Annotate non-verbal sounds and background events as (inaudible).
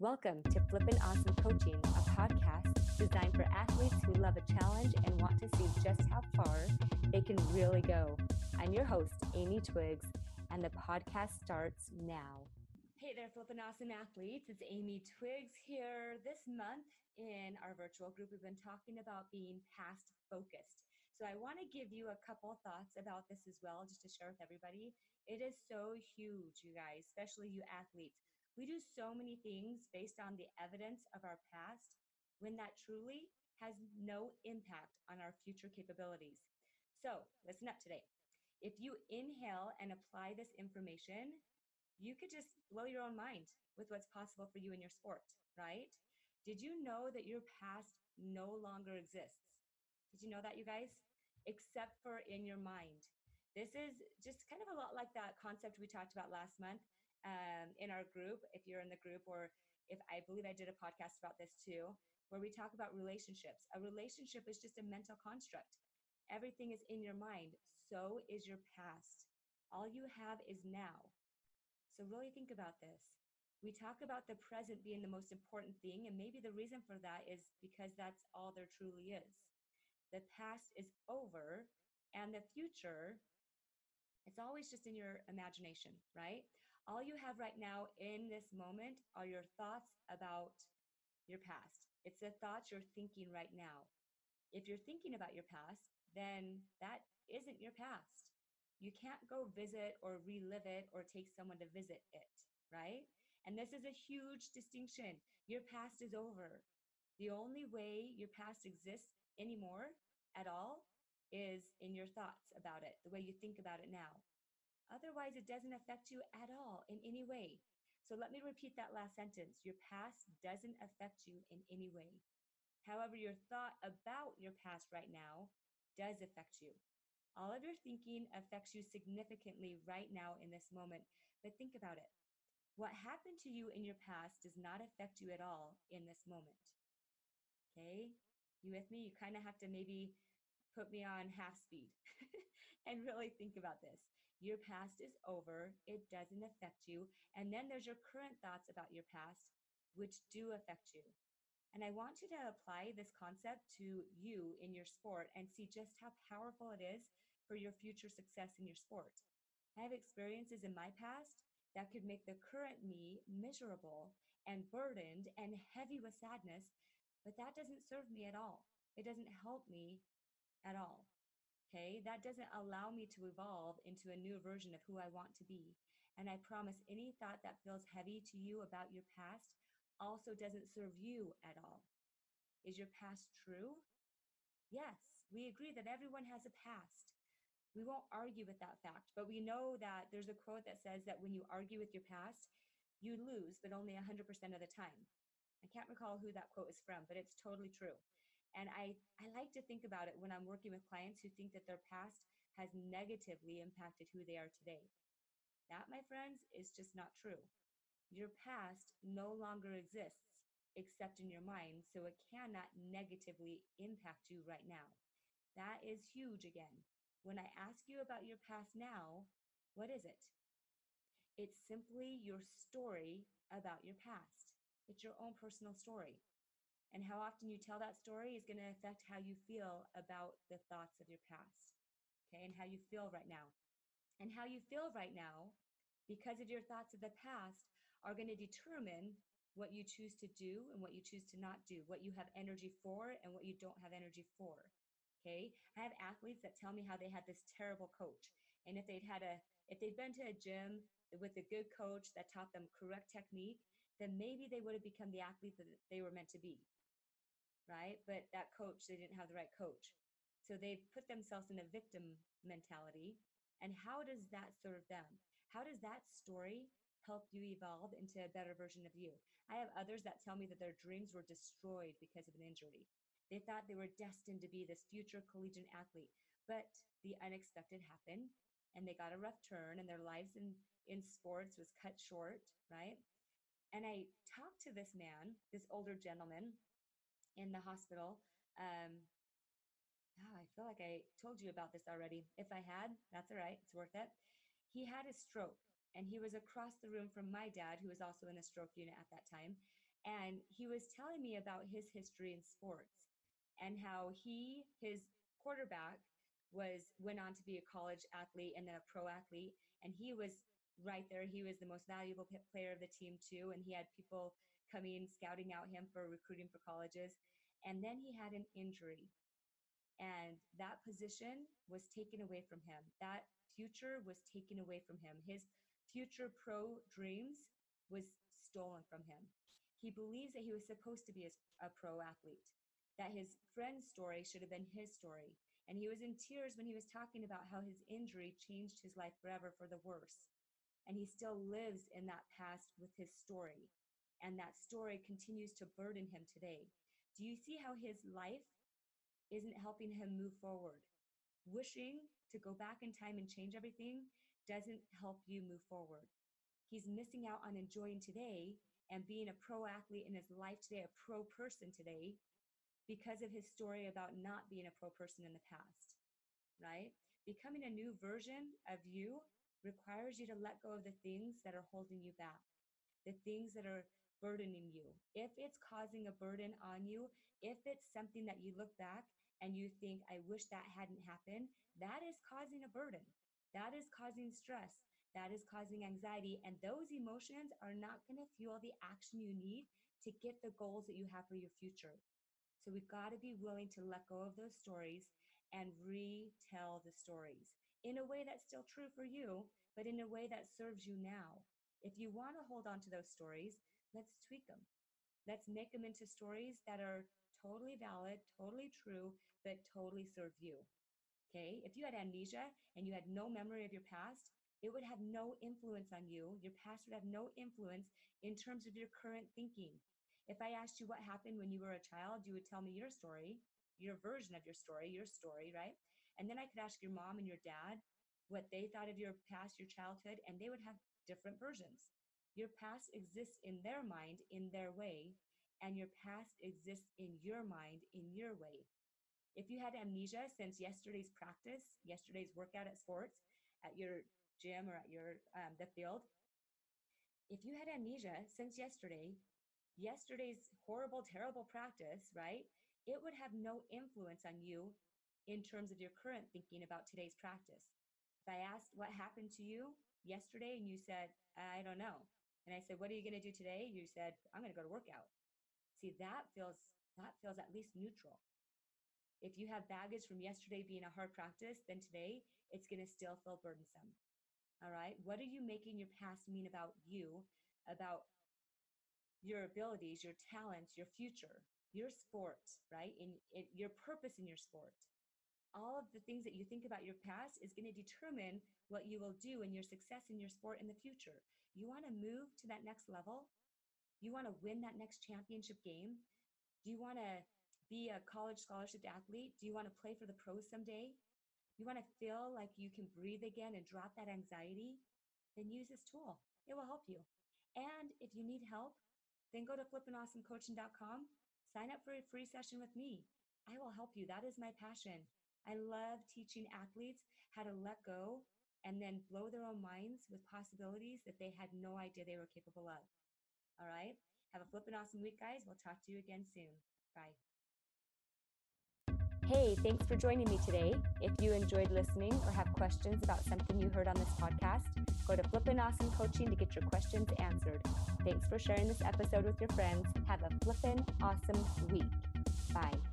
Welcome to Flippin' Awesome Coaching, a podcast designed for athletes who love a challenge and want to see just how far they can really go. I'm your host, Amy Twiggs, and the podcast starts now. Hey there, Flippin' Awesome athletes. It's Amy Twiggs here. This month in our virtual group, we've been talking about being past focused. So I want to give you a couple thoughts about this as well, just to share with everybody. It is so huge, you guys, especially you athletes we do so many things based on the evidence of our past when that truly has no impact on our future capabilities. So, listen up today. If you inhale and apply this information, you could just blow your own mind with what's possible for you in your sport, right? Did you know that your past no longer exists? Did you know that, you guys? Except for in your mind. This is just kind of a lot like that concept we talked about last month um, in our group, if you're in the group, or if I believe I did a podcast about this too, where we talk about relationships. A relationship is just a mental construct. Everything is in your mind. So is your past. All you have is now. So, really think about this. We talk about the present being the most important thing, and maybe the reason for that is because that's all there truly is. The past is over, and the future, it's always just in your imagination, right? All you have right now in this moment are your thoughts about your past. It's the thoughts you're thinking right now. If you're thinking about your past, then that isn't your past. You can't go visit or relive it or take someone to visit it, right? And this is a huge distinction. Your past is over. The only way your past exists anymore at all is in your thoughts about it, the way you think about it now. Otherwise, it doesn't affect you at all in any way. So let me repeat that last sentence. Your past doesn't affect you in any way. However, your thought about your past right now does affect you. All of your thinking affects you significantly right now in this moment. But think about it. What happened to you in your past does not affect you at all in this moment. Okay? You with me? You kind of have to maybe put me on half speed (laughs) and really think about this. Your past is over, it doesn't affect you. And then there's your current thoughts about your past, which do affect you. And I want you to apply this concept to you in your sport and see just how powerful it is for your future success in your sport. I have experiences in my past that could make the current me miserable and burdened and heavy with sadness, but that doesn't serve me at all. It doesn't help me at all. Okay, that doesn't allow me to evolve into a new version of who I want to be. And I promise any thought that feels heavy to you about your past also doesn't serve you at all. Is your past true? Yes, we agree that everyone has a past. We won't argue with that fact, but we know that there's a quote that says that when you argue with your past, you lose, but only 100% of the time. I can't recall who that quote is from, but it's totally true. And I, I like to think about it when I'm working with clients who think that their past has negatively impacted who they are today. That, my friends, is just not true. Your past no longer exists except in your mind, so it cannot negatively impact you right now. That is huge again. When I ask you about your past now, what is it? It's simply your story about your past. It's your own personal story. And how often you tell that story is going to affect how you feel about the thoughts of your past. Okay, and how you feel right now. And how you feel right now, because of your thoughts of the past, are going to determine what you choose to do and what you choose to not do, what you have energy for and what you don't have energy for. Okay, I have athletes that tell me how they had this terrible coach. And if they'd had a, if they'd been to a gym with a good coach that taught them correct technique, then maybe they would have become the athlete that they were meant to be right? But that coach, they didn't have the right coach. So they put themselves in a victim mentality. And how does that serve them? How does that story help you evolve into a better version of you? I have others that tell me that their dreams were destroyed because of an injury. They thought they were destined to be this future collegiate athlete, but the unexpected happened and they got a rough turn and their lives in, in sports was cut short, right? And I talked to this man, this older gentleman, in the hospital. Um, oh, I feel like I told you about this already. If I had, that's all right. It's worth it. He had a stroke and he was across the room from my dad, who was also in the stroke unit at that time. And he was telling me about his history in sports and how he, his quarterback, was went on to be a college athlete and then a pro athlete and he was right there he was the most valuable player of the team too and he had people coming scouting out him for recruiting for colleges. And then he had an injury. And that position was taken away from him. That future was taken away from him. His future pro dreams was stolen from him. He believes that he was supposed to be a, a pro athlete that his friend's story should have been his story. And he was in tears when he was talking about how his injury changed his life forever for the worse. And he still lives in that past with his story. And that story continues to burden him today. Do you see how his life isn't helping him move forward? Wishing to go back in time and change everything doesn't help you move forward. He's missing out on enjoying today and being a pro athlete in his life today, a pro person today, because of his story about not being a pro person in the past, right? Becoming a new version of you requires you to let go of the things that are holding you back, the things that are burdening you. If it's causing a burden on you, if it's something that you look back and you think, I wish that hadn't happened, that is causing a burden. That is causing stress. That is causing anxiety. And those emotions are not going to fuel the action you need to get the goals that you have for your future. So we've got to be willing to let go of those stories and retell the stories in a way that's still true for you, but in a way that serves you now. If you want to hold on to those stories, let's tweak them. Let's make them into stories that are totally valid, totally true, but totally serve you. Okay? If you had amnesia and you had no memory of your past, it would have no influence on you. Your past would have no influence in terms of your current thinking. If I asked you what happened when you were a child, you would tell me your story, your version of your story, your story, right? And then I could ask your mom and your dad what they thought of your past, your childhood, and they would have different versions. Your past exists in their mind in their way, and your past exists in your mind in your way. If you had amnesia since yesterday's practice, yesterday's workout at sports, at your gym or at your um, the field, if you had amnesia since yesterday, yesterday's horrible, terrible practice, right? It would have no influence on you in terms of your current thinking about today's practice. If I asked what happened to you yesterday and you said, I don't know. And I said, what are you going to do today? You said, I'm going to go to workout. See, that feels that feels at least neutral. If you have baggage from yesterday being a hard practice, then today it's going to still feel burdensome. All right. What are you making your past mean about you, about your abilities, your talents, your future, your sport, right? In, in your purpose in your sport. All of the things that you think about your past is going to determine what you will do and your success in your sport in the future. You want to move to that next level? You want to win that next championship game? Do you want to be a college scholarship athlete? Do you want to play for the pros someday? You want to feel like you can breathe again and drop that anxiety? Then use this tool. It will help you. And if you need help, then go to flippinawesomecoaching.com, sign up for a free session with me. I will help you. That is my passion. I love teaching athletes how to let go and then blow their own minds with possibilities that they had no idea they were capable of. All right? Have a flippin' awesome week, guys. We'll talk to you again soon. Bye. Hey, thanks for joining me today. If you enjoyed listening or have questions about something you heard on this podcast, go to Flippin' Awesome Coaching to get your questions answered. Thanks for sharing this episode with your friends. Have a flippin' awesome week. Bye.